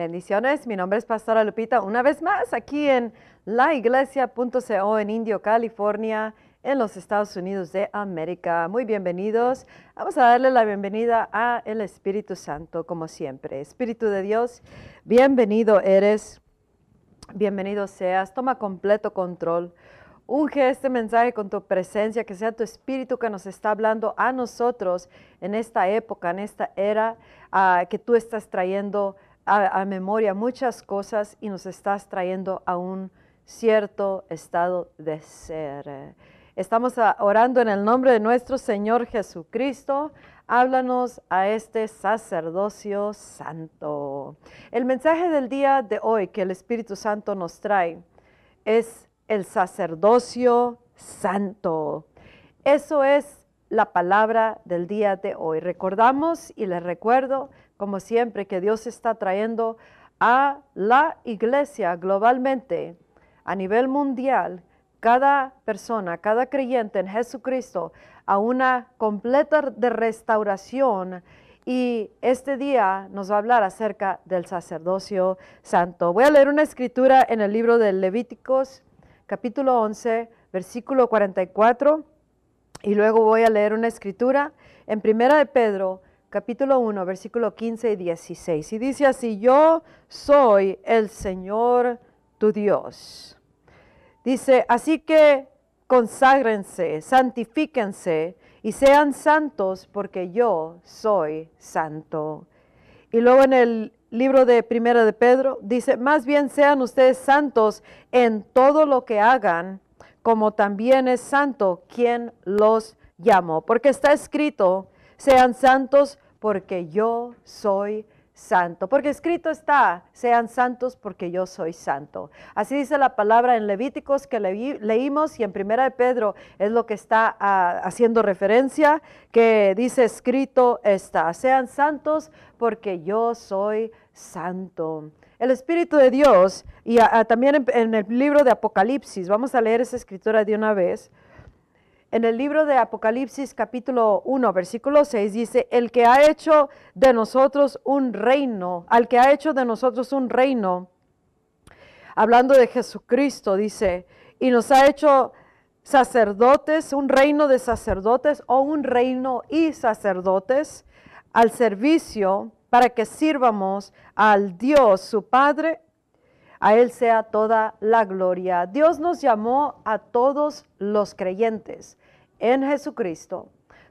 Bendiciones, mi nombre es Pastora Lupita, una vez más aquí en laiglesia.co en Indio, California, en los Estados Unidos de América. Muy bienvenidos. Vamos a darle la bienvenida a el Espíritu Santo, como siempre. Espíritu de Dios, bienvenido eres, bienvenido seas, toma completo control. Unge este mensaje con tu presencia, que sea tu espíritu que nos está hablando a nosotros en esta época, en esta era ah, que tú estás trayendo a, memoria muchas cosas y nos estás trayendo a un cierto estado de ser. Estamos orando en el nombre de nuestro Señor Jesucristo. Háblanos a este sacerdocio santo. El mensaje del día de hoy que el Espíritu Santo nos trae es el sacerdocio santo. Eso es la palabra del día de hoy. Recordamos y les recuerdo, como siempre, que Dios está trayendo a la iglesia globalmente, a nivel mundial, cada persona, cada creyente en Jesucristo, a una completa de restauración. Y este día nos va a hablar acerca del sacerdocio santo. Voy a leer una escritura en el libro de Levíticos capítulo 11, versículo 44, y luego voy a leer una escritura en Primera de Pedro, capítulo 1, versículo 15 y 16. Y dice así, yo soy el Señor tu Dios. Dice, así que conságrense, santifíquense y sean santos porque yo soy santo. Y luego en el libro de Primera de Pedro, dice, más bien sean ustedes santos en todo lo que hagan, como también es santo quien los llamó. Porque está escrito, sean santos porque yo soy santo. Porque escrito está, sean santos porque yo soy santo. Así dice la palabra en Levíticos que leímos y en Primera de Pedro es lo que está ah, haciendo referencia, que dice escrito está, sean santos porque yo soy santo. El Espíritu de Dios, y también en, el libro de Apocalipsis, vamos a leer esa escritura de una vez. En el libro de Apocalipsis capítulo 1, versículo 6 dice, el que ha hecho de nosotros un reino, al que ha hecho de nosotros un reino, hablando de Jesucristo, dice, y nos ha hecho sacerdotes, un reino de sacerdotes o un reino y sacerdotes al servicio para que sirvamos al Dios, su Padre. A Él sea toda la gloria. Dios nos llamó a todos los creyentes en Jesucristo.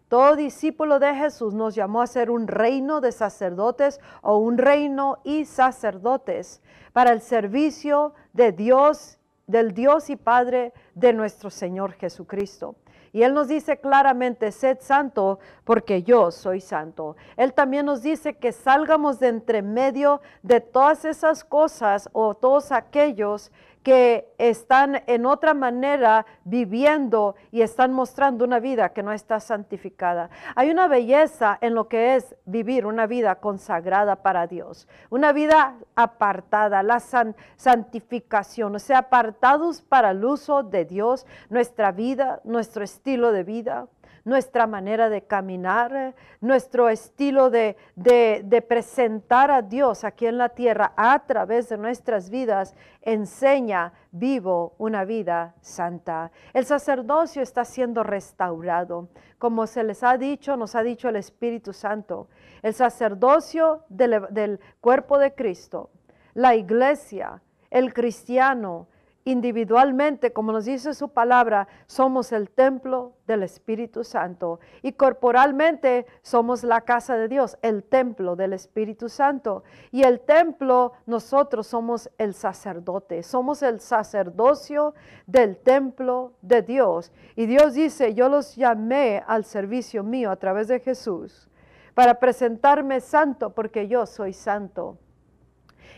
Todo discípulo de Jesús nos llamó a ser un reino de sacerdotes o un reino y sacerdotes para el servicio de Dios, del Dios y Padre de nuestro Señor Jesucristo. Y Él nos dice claramente, sed santo porque yo soy santo. Él también nos dice que salgamos de entre medio de todas esas cosas o todos aquellos que están en otra manera viviendo y están mostrando una vida que no está santificada. Hay una belleza en lo que es vivir una vida consagrada para Dios, una vida apartada, la santificación, o sea, apartados para el uso de Dios, nuestra vida, nuestro estilo de vida nuestra manera de caminar, nuestro estilo de, de, presentar a Dios aquí en la tierra a través de nuestras vidas, enseña vivo una vida santa. El sacerdocio está siendo restaurado. Como se les ha dicho, nos ha dicho el Espíritu Santo, el sacerdocio del cuerpo de Cristo, la iglesia, el cristiano, individualmente, como nos dice su palabra, somos el templo del Espíritu Santo y corporalmente somos la casa de Dios, el templo del Espíritu Santo. Y el templo, nosotros somos el sacerdote, somos el sacerdocio del templo de Dios. Y Dios dice, yo los llamé al servicio mío a través de Jesús para presentarme santo porque yo soy santo.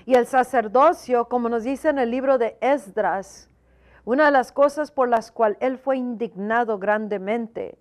Y el sacerdocio, como nos dice en el libro de Esdras, una de las cosas por las cuales él fue indignado grandemente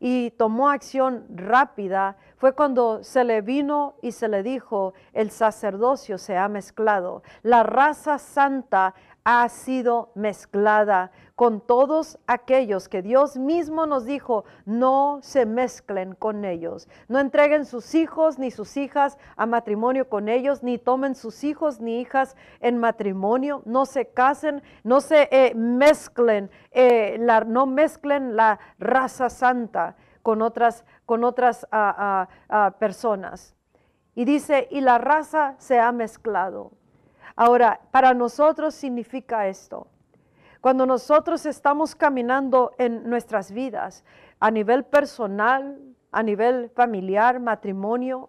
y tomó acción rápida fue cuando se le vino y se le dijo, el sacerdocio se ha mezclado, la raza santa ha sido mezclada con todos aquellos que Dios mismo nos dijo, no se mezclen con ellos, no entreguen sus hijos ni sus hijas a matrimonio con ellos, ni tomen sus hijos ni hijas en matrimonio, no se casen, no se eh, mezclen, eh, la, no mezclen la raza santa con otras, con otras ah, ah, ah, personas. Y dice, y la raza se ha mezclado. Ahora, para nosotros significa esto. Cuando nosotros estamos caminando en nuestras vidas, a nivel personal, a nivel familiar, matrimonio,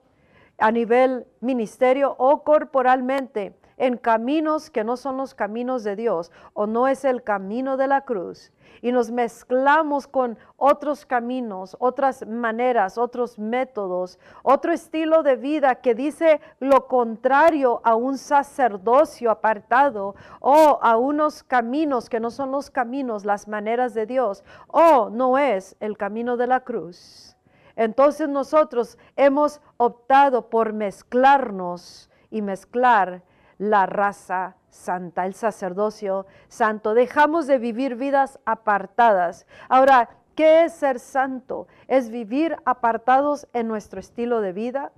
a nivel ministerio o corporalmente, en caminos que no son los caminos de Dios o no es el camino de la cruz, y nos mezclamos con otros caminos, otras maneras, otros métodos, otro estilo de vida que dice lo contrario a un sacerdocio apartado o a unos caminos que no son los caminos, las maneras de Dios, o no es el camino de la cruz. Entonces nosotros hemos optado por mezclarnos y mezclar la raza santa, el sacerdocio santo. Dejamos de vivir vidas apartadas. Ahora, ¿qué es ser santo? Es vivir apartados en nuestro estilo de vida,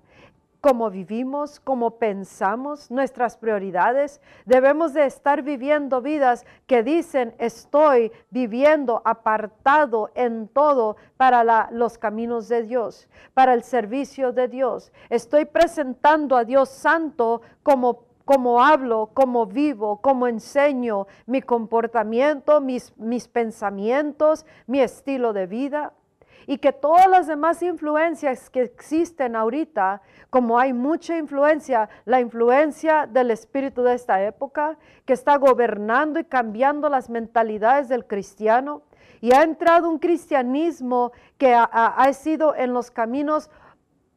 cómo vivimos, cómo pensamos, nuestras prioridades. Debemos de estar viviendo vidas que dicen, estoy viviendo apartado en todo para los caminos de Dios, para el servicio de Dios. Estoy presentando a Dios santo como cómo hablo, cómo vivo, cómo enseño, mi comportamiento, mis, mis pensamientos, mi estilo de vida. Y que todas las demás influencias que existen ahorita, como hay mucha influencia, la influencia del espíritu de esta época, que está gobernando y cambiando las mentalidades del cristiano, y ha entrado un cristianismo que ha, ha sido en los caminos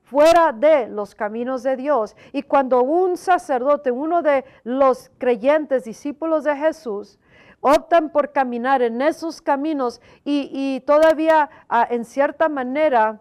fuera de los caminos de Dios. Y cuando un sacerdote, uno de los creyentes discípulos de Jesús, optan por caminar en esos caminos y, todavía ah, en cierta manera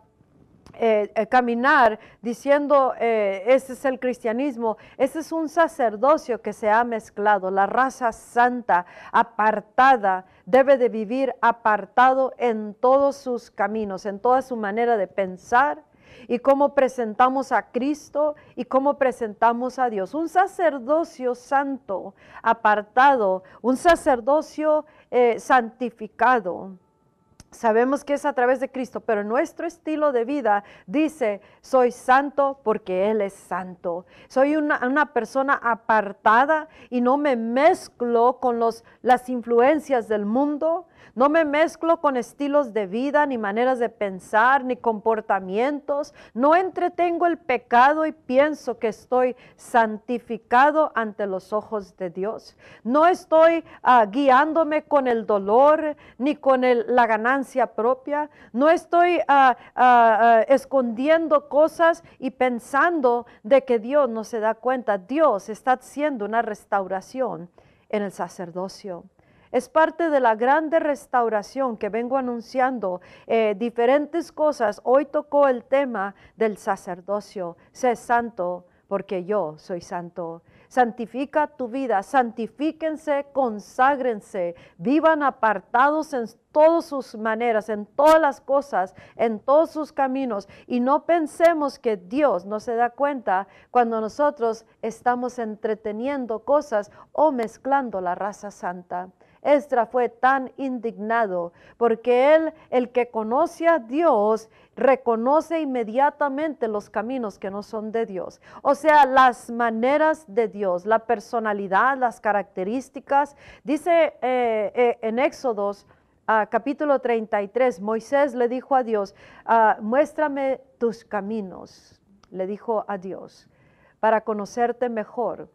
eh, eh, caminar diciendo eh, ese es el cristianismo, ese es un sacerdocio que se ha mezclado, la raza santa, apartada, debe de vivir apartado en todos sus caminos, en toda su manera de pensar, y cómo presentamos a Cristo y cómo presentamos a Dios. Un sacerdocio santo, apartado, un sacerdocio eh, santificado. Sabemos que es a través de Cristo, pero nuestro estilo de vida dice, soy santo porque Él es santo. Soy una, persona apartada y no me mezclo con los, las influencias del mundo, no me mezclo con estilos de vida, ni maneras de pensar, ni comportamientos. No entretengo el pecado y pienso que estoy santificado ante los ojos de Dios. No estoy ah, guiándome con el dolor ni con la ganancia propia. No estoy ah, ah, escondiendo cosas y pensando de que Dios no se da cuenta. Dios está haciendo una restauración en el sacerdocio. Es parte de la grande restauración que vengo anunciando eh, diferentes cosas. Hoy tocó el tema del sacerdocio. Sé santo porque yo soy santo. Santifica tu vida, santifíquense, conságrense, vivan apartados en todas sus maneras, en todas las cosas, en todos sus caminos. Y no pensemos que Dios no se da cuenta cuando nosotros estamos entreteniendo cosas o mezclando la raza santa. Esdra fue tan indignado porque él, el que conoce a Dios, reconoce inmediatamente los caminos que no son de Dios. O sea, las maneras de Dios, la personalidad, las características. Dice eh, eh, en Éxodos ah, capítulo 33, Moisés le dijo a Dios, ah, muéstrame tus caminos, le dijo a Dios, para conocerte mejor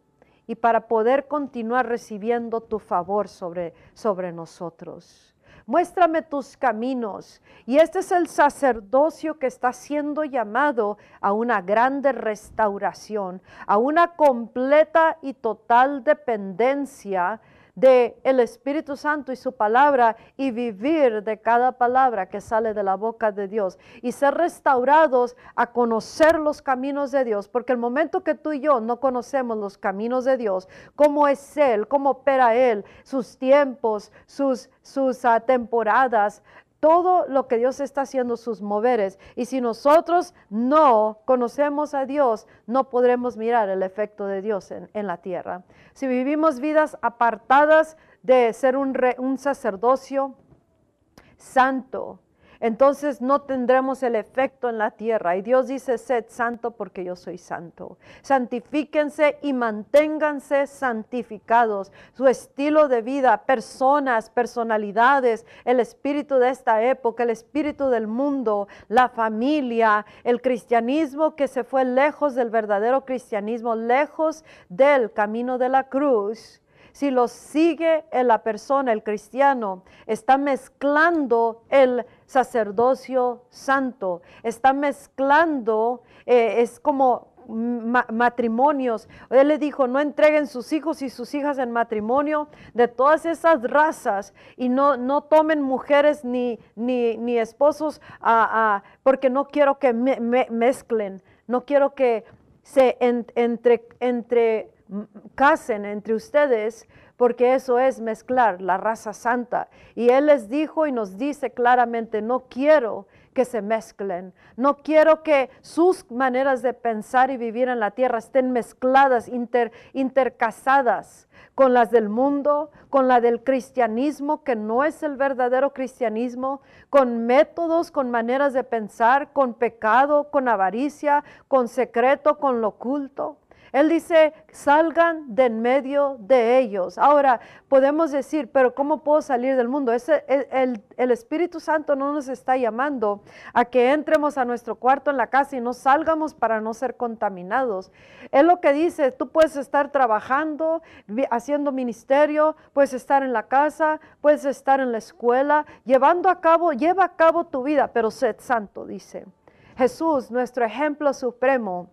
y para poder continuar recibiendo tu favor sobre, sobre nosotros. Muéstrame tus caminos. Y este es el sacerdocio que está siendo llamado a una grande restauración, a una completa y total dependencia de el Espíritu Santo y su palabra y vivir de cada palabra que sale de la boca de Dios y ser restaurados a conocer los caminos de Dios, porque el momento que tú y yo no conocemos los caminos de Dios, cómo es Él, cómo opera Él, sus tiempos, sus, sus uh, temporadas, todo lo que Dios está haciendo, sus moveres. Y si nosotros no conocemos a Dios, no podremos mirar el efecto de Dios en, la tierra. Si vivimos vidas apartadas de ser un, re, un sacerdocio santo, entonces no tendremos el efecto en la tierra. Y Dios dice, sed santo porque yo soy santo. Santifíquense y manténganse santificados. Su estilo de vida, personas, personalidades, el espíritu de esta época, el espíritu del mundo, la familia, el cristianismo que se fue lejos del verdadero cristianismo, lejos del camino de la cruz si lo sigue en la persona, el cristiano, está mezclando el sacerdocio santo, está mezclando, eh, es como matrimonios. Él le dijo, no entreguen sus hijos y sus hijas en matrimonio de todas esas razas y no, no tomen mujeres ni, ni, esposos porque no quiero que mezclen, no quiero que se entre, entre casen entre ustedes, porque eso es mezclar la raza santa. Y Él les dijo y nos dice claramente, no quiero que se mezclen, no quiero que sus maneras de pensar y vivir en la tierra estén mezcladas, inter, intercasadas con las del mundo, con la del cristianismo, que no es el verdadero cristianismo, con métodos, con maneras de pensar, con pecado, con avaricia, con secreto, con lo oculto. Él dice, salgan de en medio de ellos. Ahora, podemos decir, pero ¿cómo puedo salir del mundo? Ese, el, Espíritu Santo no nos está llamando a que entremos a nuestro cuarto en la casa y no salgamos para no ser contaminados. Él lo que dice, tú puedes estar trabajando, haciendo ministerio, puedes estar en la casa, puedes estar en la escuela, llevando a cabo, lleva a cabo tu vida, pero sed santo, dice. Jesús, nuestro ejemplo supremo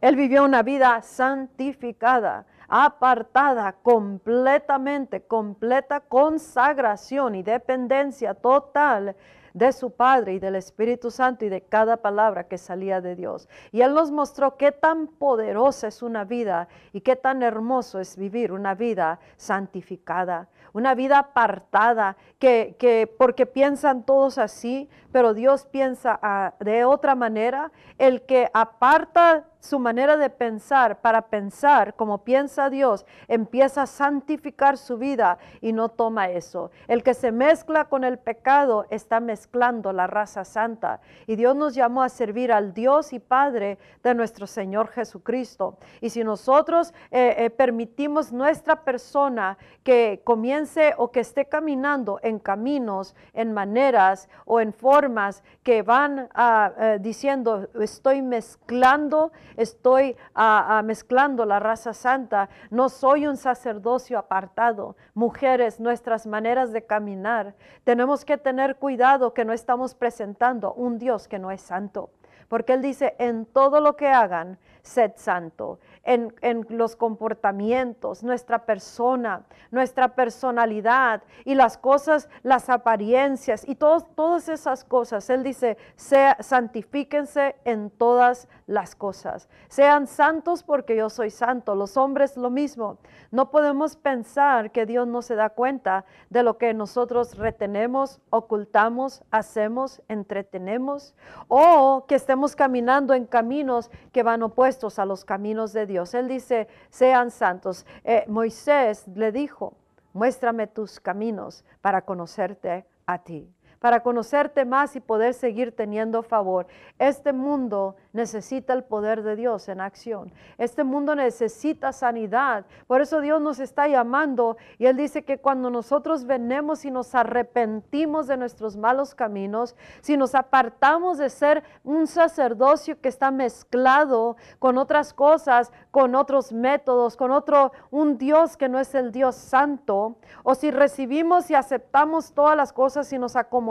él vivió una vida santificada, apartada completamente, completa consagración y dependencia total de su Padre y del Espíritu Santo y de cada palabra que salía de Dios. Y Él nos mostró qué tan poderosa es una vida y qué tan hermoso es vivir una vida santificada, una vida apartada, que, que porque piensan todos así, pero Dios piensa ah, de otra manera. El que aparta su manera de pensar para pensar como piensa Dios, empieza a santificar su vida y no toma eso. El que se mezcla con el pecado está mezclando la raza santa. Y Dios nos llamó a servir al Dios y Padre de nuestro Señor Jesucristo. Y si nosotros eh, eh, permitimos nuestra persona que comience o que esté caminando en caminos, en maneras o en formas que van eh, diciendo, estoy mezclando, estoy ah, ah, mezclando la raza santa, no soy un sacerdocio apartado. Mujeres, nuestras maneras de caminar, tenemos que tener cuidado que no estamos presentando un Dios que no es santo. Porque Él dice, en todo lo que hagan, sed santo en, los comportamientos, nuestra persona, nuestra personalidad y las cosas, las apariencias y todas esas cosas. Él dice, sea, santifíquense en todas las cosas. Sean santos porque yo soy santo. Los hombres lo mismo. No podemos pensar que Dios no se da cuenta de lo que nosotros retenemos, ocultamos, hacemos, entretenemos o que estemos caminando en caminos que van opuestos a los caminos de Dios. Él dice, sean santos. Eh, Moisés le dijo, muéstrame tus caminos para conocerte a ti para conocerte más y poder seguir teniendo favor. Este mundo necesita el poder de Dios en acción. Este mundo necesita sanidad. Por eso Dios nos está llamando y Él dice que cuando nosotros venemos y nos arrepentimos de nuestros malos caminos, si nos apartamos de ser un sacerdocio que está mezclado con otras cosas, con otros métodos, con otro, un Dios que no es el Dios santo, o si recibimos y aceptamos todas las cosas y nos acomodamos,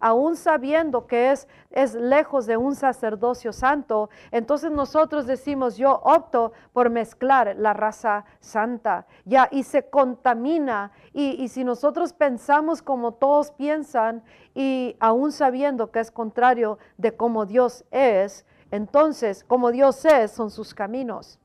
aún sabiendo que es, es lejos de un sacerdocio santo, entonces nosotros decimos, yo opto por mezclar la raza santa, ya, y se contamina. Y, y si nosotros pensamos como todos piensan, y aún sabiendo que es contrario de cómo Dios es, entonces, como Dios es, son sus caminos.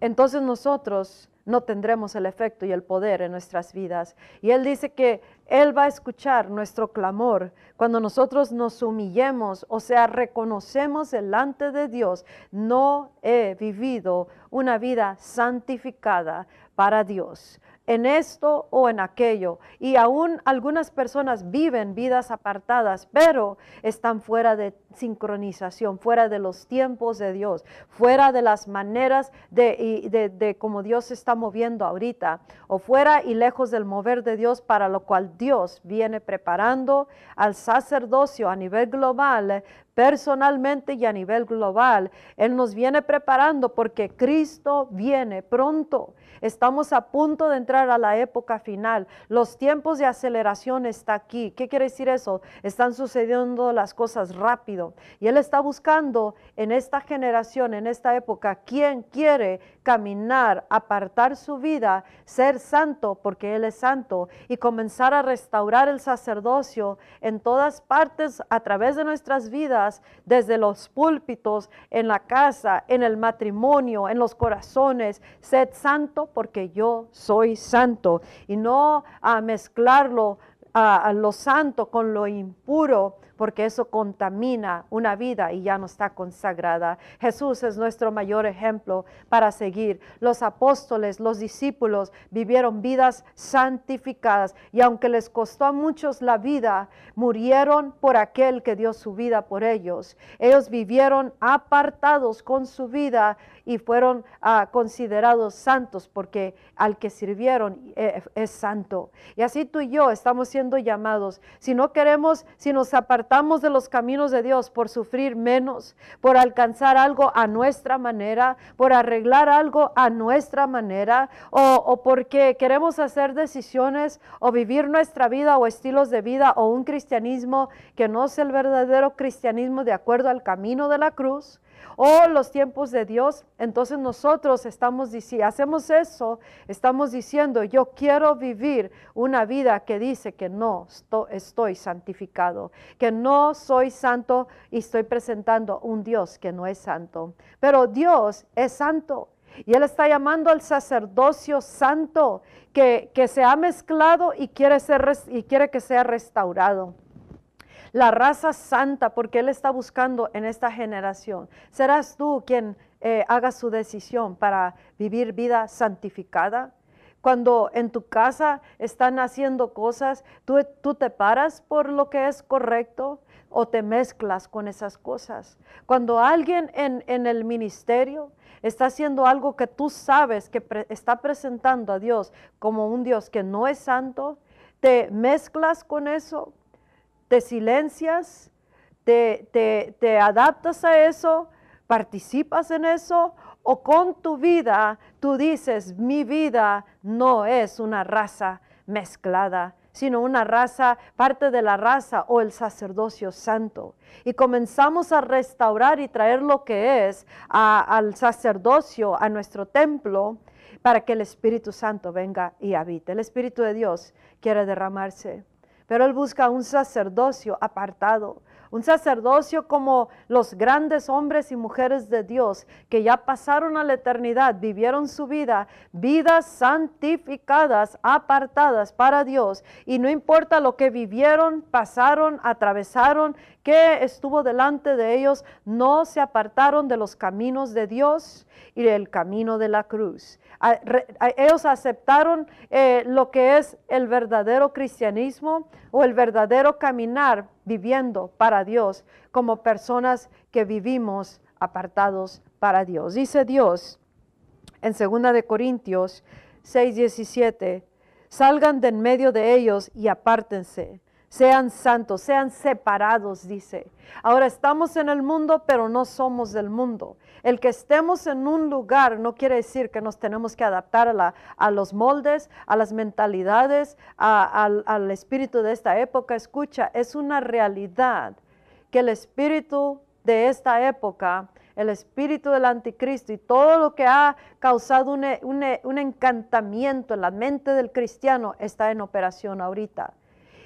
Entonces nosotros no tendremos el efecto y el poder en nuestras vidas. Y Él dice que Él va a escuchar nuestro clamor cuando nosotros nos humillemos, o sea, reconocemos delante de Dios, no he vivido una vida santificada para Dios en esto o en aquello. Y aún algunas personas viven vidas apartadas, pero están fuera de sincronización, fuera de los tiempos de Dios, fuera de las maneras de, cómo Dios se está moviendo ahorita, o fuera y lejos del mover de Dios, para lo cual Dios viene preparando al sacerdocio a nivel global personalmente y a nivel global. Él nos viene preparando porque Cristo viene pronto. Estamos a punto de entrar a la época final. Los tiempos de aceleración está aquí. ¿Qué quiere decir eso? Están sucediendo las cosas rápido. Y Él está buscando en esta generación, en esta época, quién quiere caminar, apartar su vida, ser santo porque Él es santo y comenzar a restaurar el sacerdocio en todas partes a través de nuestras vidas, desde los púlpitos, en la casa, en el matrimonio, en los corazones. Sed santo porque yo soy santo y no a mezclarlo a, lo santo con lo impuro porque eso contamina una vida y ya no está consagrada. Jesús es nuestro mayor ejemplo para seguir. Los apóstoles, los discípulos vivieron vidas santificadas y aunque les costó a muchos la vida, murieron por aquel que dio su vida por ellos. Ellos vivieron apartados con su vida y fueron ah, considerados santos porque al que sirvieron eh, es santo. Y así tú y yo estamos siendo llamados. Si no queremos, si nos apartamos de los caminos de Dios por sufrir menos, por alcanzar algo a nuestra manera, por arreglar algo a nuestra manera, o, o porque queremos hacer decisiones o vivir nuestra vida o estilos de vida o un cristianismo que no es el verdadero cristianismo de acuerdo al camino de la cruz, o los tiempos de Dios, entonces nosotros estamos diciendo, hacemos eso, estamos diciendo, yo quiero vivir una vida que dice que no estoy santificado, que no soy santo y estoy presentando un Dios que no es santo. Pero Dios es santo. Y Él está llamando al sacerdocio santo que, que se ha mezclado y quiere, ser, y quiere que sea restaurado la raza santa, porque Él está buscando en esta generación. Serás tú quien eh, haga su decisión para vivir vida santificada. Cuando en tu casa están haciendo cosas, tú, tú te paras por lo que es correcto o te mezclas con esas cosas. Cuando alguien en, en el ministerio está haciendo algo que tú sabes que está presentando a Dios como un Dios que no es santo, te mezclas con eso, te silencias, te, te, adaptas a eso, participas en eso o con tu vida tú dices, mi vida no es una raza mezclada, sino una raza, parte de la raza o el sacerdocio santo. Y comenzamos a restaurar y traer lo que es al sacerdocio, a nuestro templo, para que el Espíritu Santo venga y habite. El Espíritu de Dios quiere derramarse pero él busca un sacerdocio apartado, un sacerdocio como los grandes hombres y mujeres de Dios que ya pasaron a la eternidad, vivieron su vida, vidas santificadas, apartadas para Dios. Y no importa lo que vivieron, pasaron, atravesaron, que estuvo delante de ellos, no se apartaron de los caminos de Dios y del camino de la cruz ellos aceptaron eh, lo que es el verdadero cristianismo o el verdadero caminar viviendo para Dios como personas que vivimos apartados para Dios. Dice Dios en 2 de Corintios 6, 17, salgan de en medio de ellos y apártense sean santos, sean separados, dice. Ahora estamos en el mundo, pero no somos del mundo. El que estemos en un lugar no quiere decir que nos tenemos que adaptar a, los moldes, a las mentalidades, al espíritu de esta época. Escucha, es una realidad que el espíritu de esta época, el espíritu del anticristo y todo lo que ha causado un, un encantamiento en la mente del cristiano está en operación ahorita.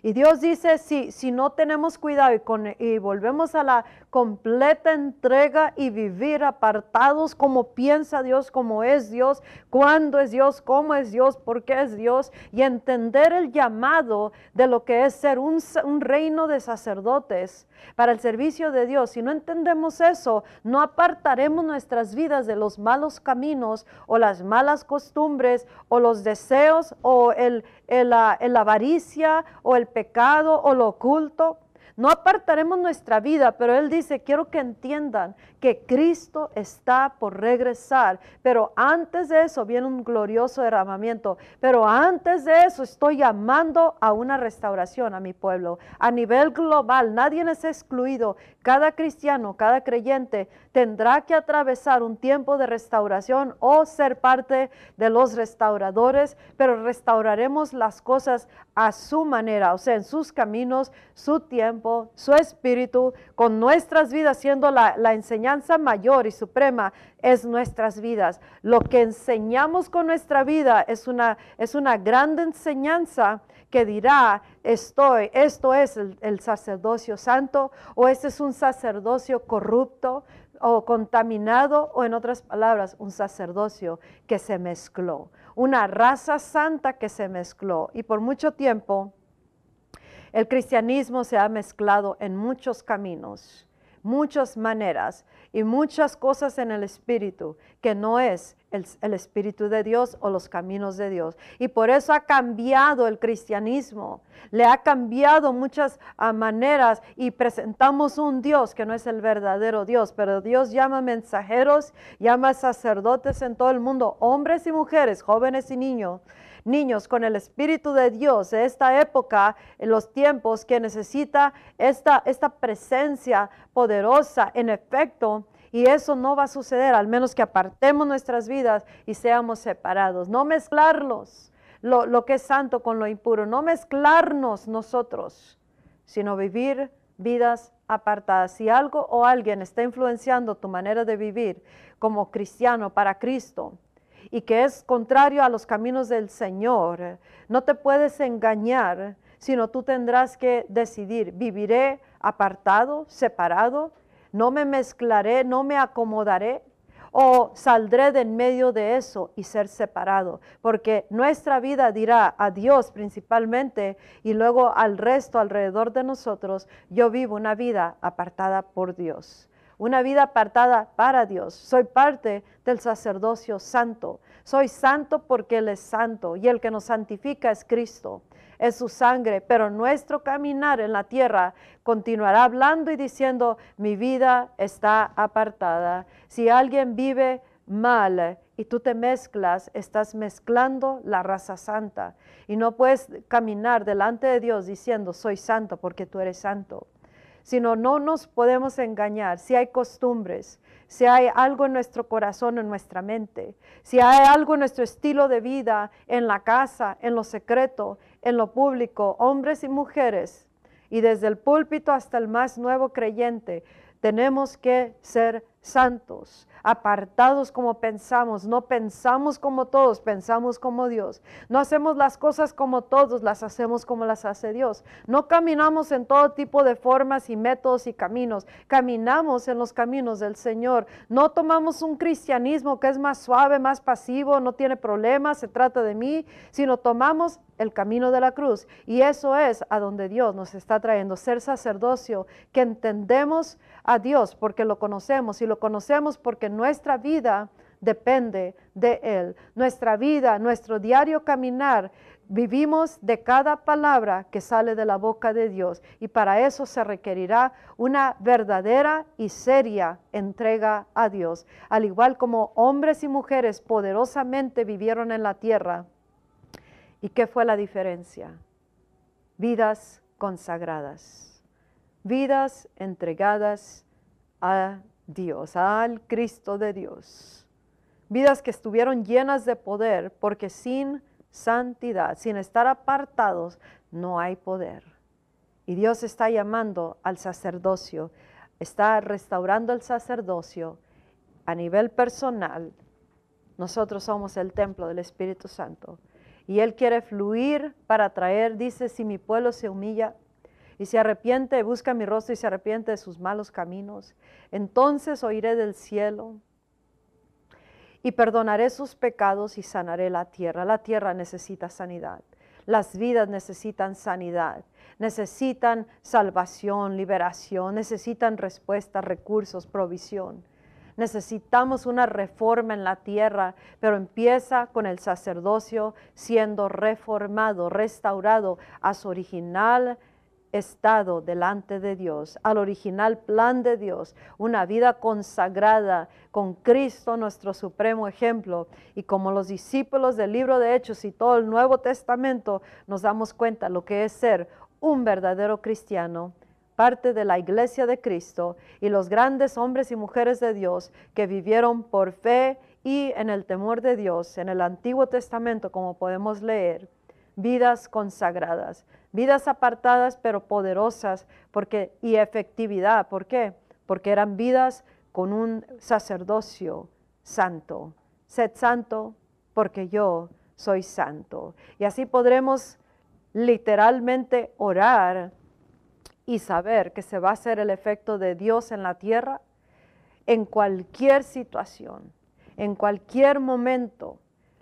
Y Dios dice, si, si no tenemos cuidado y, con, y volvemos a la completa entrega y vivir apartados como piensa Dios, como es Dios, cuándo es Dios, cómo es Dios, por qué es Dios, y entender el llamado de lo que es ser un, reino de sacerdotes para el servicio de Dios. Si no entendemos eso, no apartaremos nuestras vidas de los malos caminos o las malas costumbres o los deseos o el, el, el avaricia o el pecado o lo oculto. No apartaremos nuestra vida, pero Él dice, quiero que entiendan que Cristo está por regresar. Pero antes de eso viene un glorioso derramamiento. Pero antes de eso estoy llamando a una restauración a mi pueblo. A nivel global, nadie es excluido. Cada cristiano, cada creyente tendrá que atravesar un tiempo de restauración o ser parte de los restauradores, pero restauraremos las cosas a su manera, o sea, en sus caminos, su tiempo, su espíritu, con nuestras vidas siendo la, enseñanza mayor y suprema es nuestras vidas. Lo que enseñamos con nuestra vida es una, es una gran enseñanza que dirá, estoy, esto es el, el, sacerdocio santo o este es un sacerdocio corrupto o contaminado o en otras palabras, un sacerdocio que se mezcló una raza santa que se mezcló. Y por mucho tiempo el cristianismo se ha mezclado en muchos caminos, muchas maneras y muchas cosas en el espíritu que no es el, espíritu de Dios o los caminos de Dios. Y por eso ha cambiado el cristianismo, le ha cambiado muchas ah, maneras y presentamos un Dios que no es el verdadero Dios, pero Dios llama mensajeros, llama sacerdotes en todo el mundo, hombres y mujeres, jóvenes y niños niños con el Espíritu de Dios de esta época, en los tiempos que necesita esta, esta presencia poderosa, en efecto, y eso no va a suceder al menos que apartemos nuestras vidas y seamos separados. No mezclarlos, lo, lo que es santo con lo impuro, no mezclarnos nosotros, sino vivir vidas apartadas. Si algo o alguien está influenciando tu manera de vivir como cristiano para Cristo, y que es contrario a los caminos del Señor, no te puedes engañar, sino tú tendrás que decidir, viviré apartado, separado, no me mezclaré, no me acomodaré, o saldré de en medio de eso y ser separado, porque nuestra vida dirá a Dios principalmente y luego al resto alrededor de nosotros, yo vivo una vida apartada por Dios una vida apartada para Dios. Soy parte del sacerdocio santo. Soy santo porque Él es santo y el que nos santifica es Cristo, es su sangre. Pero nuestro caminar en la tierra continuará hablando y diciendo, mi vida está apartada. Si alguien vive mal y tú te mezclas, estás mezclando la raza santa. Y no puedes caminar delante de Dios diciendo, soy santo porque tú eres santo sino no nos podemos engañar. Si hay costumbres, si hay algo en nuestro corazón, en nuestra mente, si hay algo en nuestro estilo de vida, en la casa, en lo secreto, en lo público, hombres y mujeres, y desde el púlpito hasta el más nuevo creyente, tenemos que ser santos, apartados como pensamos, no pensamos como todos, pensamos como Dios. No hacemos las cosas como todos, las hacemos como las hace Dios. No caminamos en todo tipo de formas y métodos y caminos, caminamos en los caminos del Señor. No tomamos un cristianismo que es más suave, más pasivo, no tiene problemas, se trata de mí, sino tomamos el camino de la cruz. Y eso es a donde Dios nos está trayendo, ser sacerdocio, que entendemos a Dios porque lo conocemos y lo conocemos porque nuestra vida depende de Él. Nuestra vida, nuestro diario caminar, vivimos de cada palabra que sale de la boca de Dios y para eso se requerirá una verdadera y seria entrega a Dios. Al igual como hombres y mujeres poderosamente vivieron en la tierra. ¿Y qué fue la diferencia? Vidas consagradas, vidas entregadas a Dios, al Cristo de Dios, vidas que estuvieron llenas de poder, porque sin santidad, sin estar apartados, no hay poder. Y Dios está llamando al sacerdocio, está restaurando el sacerdocio a nivel personal. Nosotros somos el templo del Espíritu Santo. Y Él quiere fluir para traer, dice, si mi pueblo se humilla y se arrepiente, busca mi rostro y se arrepiente de sus malos caminos, entonces oiré del cielo y perdonaré sus pecados y sanaré la tierra. La tierra necesita sanidad. Las vidas necesitan sanidad, necesitan salvación, liberación, necesitan respuesta, recursos, provisión. Necesitamos una reforma en la tierra, pero empieza con el sacerdocio siendo reformado, restaurado a su original estado delante de Dios, al original plan de Dios, una vida consagrada con Cristo nuestro supremo ejemplo. Y como los discípulos del libro de Hechos y todo el Nuevo Testamento nos damos cuenta lo que es ser un verdadero cristiano, parte de la iglesia de Cristo y los grandes hombres y mujeres de Dios que vivieron por fe y en el temor de Dios en el Antiguo Testamento, como podemos leer, vidas consagradas, vidas apartadas pero poderosas porque, y efectividad. ¿Por qué? Porque eran vidas con un sacerdocio santo. Sed santo porque yo soy santo. Y así podremos literalmente orar y saber que se va a hacer el efecto de Dios en la tierra en cualquier situación, en cualquier momento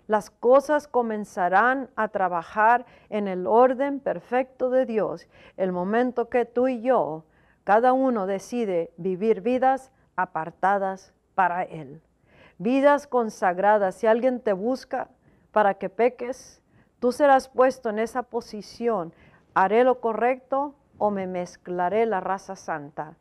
las cosas comenzarán a trabajar en el orden perfecto de Dios el momento que tú y yo, cada uno decide vivir vidas apartadas para Él. Vidas consagradas. Si alguien te busca para que peques, tú serás puesto en esa posición. ¿Haré lo correcto o me mezclaré la raza santa?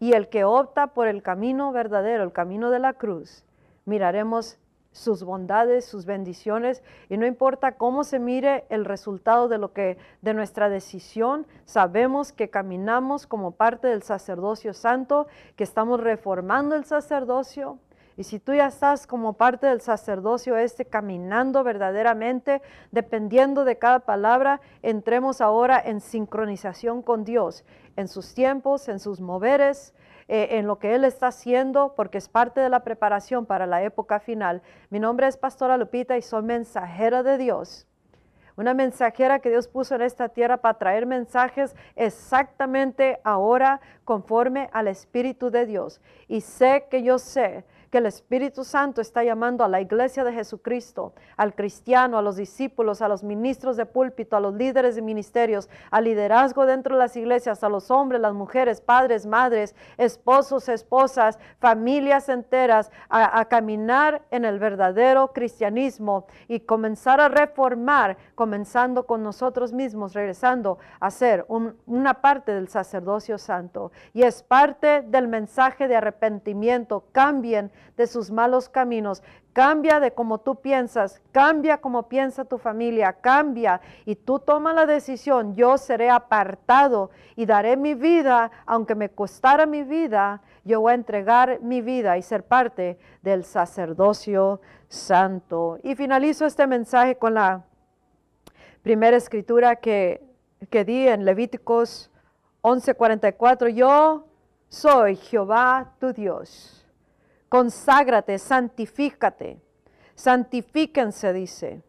Y el que opta por el camino verdadero, el camino de la cruz, miraremos sus bondades, sus bendiciones y no importa cómo se mire el resultado de lo que de nuestra decisión, sabemos que caminamos como parte del sacerdocio santo, que estamos reformando el sacerdocio. Y si tú ya estás como parte del sacerdocio este caminando verdaderamente, dependiendo de cada palabra, entremos ahora en sincronización con Dios, en sus tiempos, en sus moveres, eh, en lo que Él está haciendo, porque es parte de la preparación para la época final. Mi nombre es Pastora Lupita y soy mensajera de Dios. Una mensajera que Dios puso en esta tierra para traer mensajes exactamente ahora conforme al Espíritu de Dios. Y sé que yo sé que el Espíritu Santo está llamando a la iglesia de Jesucristo, al cristiano, a los discípulos, a los ministros de púlpito, a los líderes de ministerios, al liderazgo dentro de las iglesias, a los hombres, las mujeres, padres, madres, esposos, esposas, familias enteras, a, caminar en el verdadero cristianismo y comenzar a reformar, comenzando con nosotros mismos, regresando a ser una parte del sacerdocio santo. Y es parte del mensaje de arrepentimiento. Cambien de sus malos caminos, cambia de como tú piensas, cambia como piensa tu familia, cambia y tú toma la decisión, yo seré apartado y daré mi vida, aunque me costara mi vida, yo voy a entregar mi vida y ser parte del sacerdocio santo. Y finalizo este mensaje con la primera escritura que, que di en Levíticos 11:44, yo soy Jehová tu Dios conságrate, santifícate. Santifíquense, dice.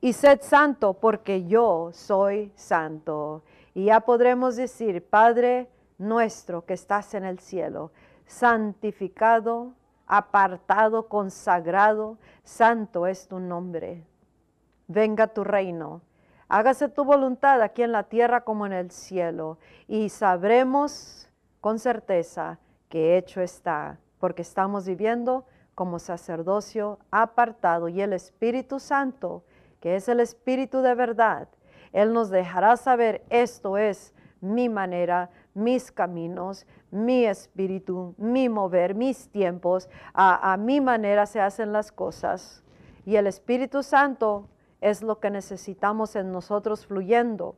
Y sed santo porque yo soy santo. Y ya podremos decir, Padre nuestro que estás en el cielo, santificado, apartado, consagrado, santo es tu nombre. Venga tu reino. Hágase tu voluntad aquí en la tierra como en el cielo. Y sabremos con certeza que hecho está porque estamos viviendo como sacerdocio apartado y el Espíritu Santo, que es el Espíritu de verdad, Él nos dejará saber esto es mi manera, mis caminos, mi espíritu, mi mover, mis tiempos, a, a mi manera se hacen las cosas. Y el Espíritu Santo es lo que necesitamos en nosotros fluyendo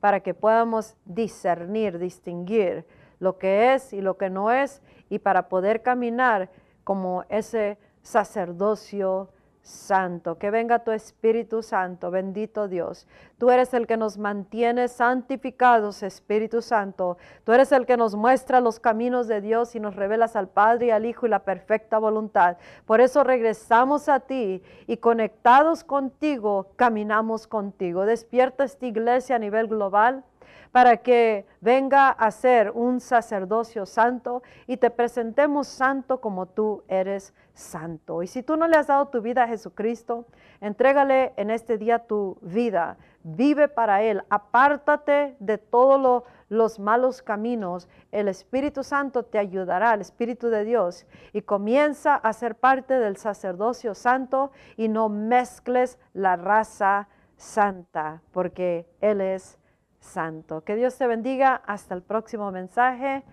para que podamos discernir, distinguir lo que es y lo que no es y para poder caminar como ese sacerdocio santo. Que venga tu Espíritu Santo, bendito Dios. Tú eres el que nos mantiene santificados, Espíritu Santo. Tú eres el que nos muestra los caminos de Dios y nos revelas al Padre y al Hijo y la perfecta voluntad. Por eso regresamos a ti y conectados contigo, caminamos contigo. Despierta esta iglesia a nivel global para que venga a ser un sacerdocio santo y te presentemos santo como tú eres santo. Y si tú no le has dado tu vida a Jesucristo, entrégale en este día tu vida, vive para Él, apártate de todos los malos caminos. El Espíritu Santo te ayudará, el Espíritu de Dios, y comienza a ser parte del sacerdocio santo y no mezcles la raza santa, porque Él es santo. Que Dios te bendiga. Hasta el próximo mensaje.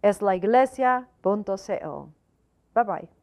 Es la iglesia.co. Bye bye.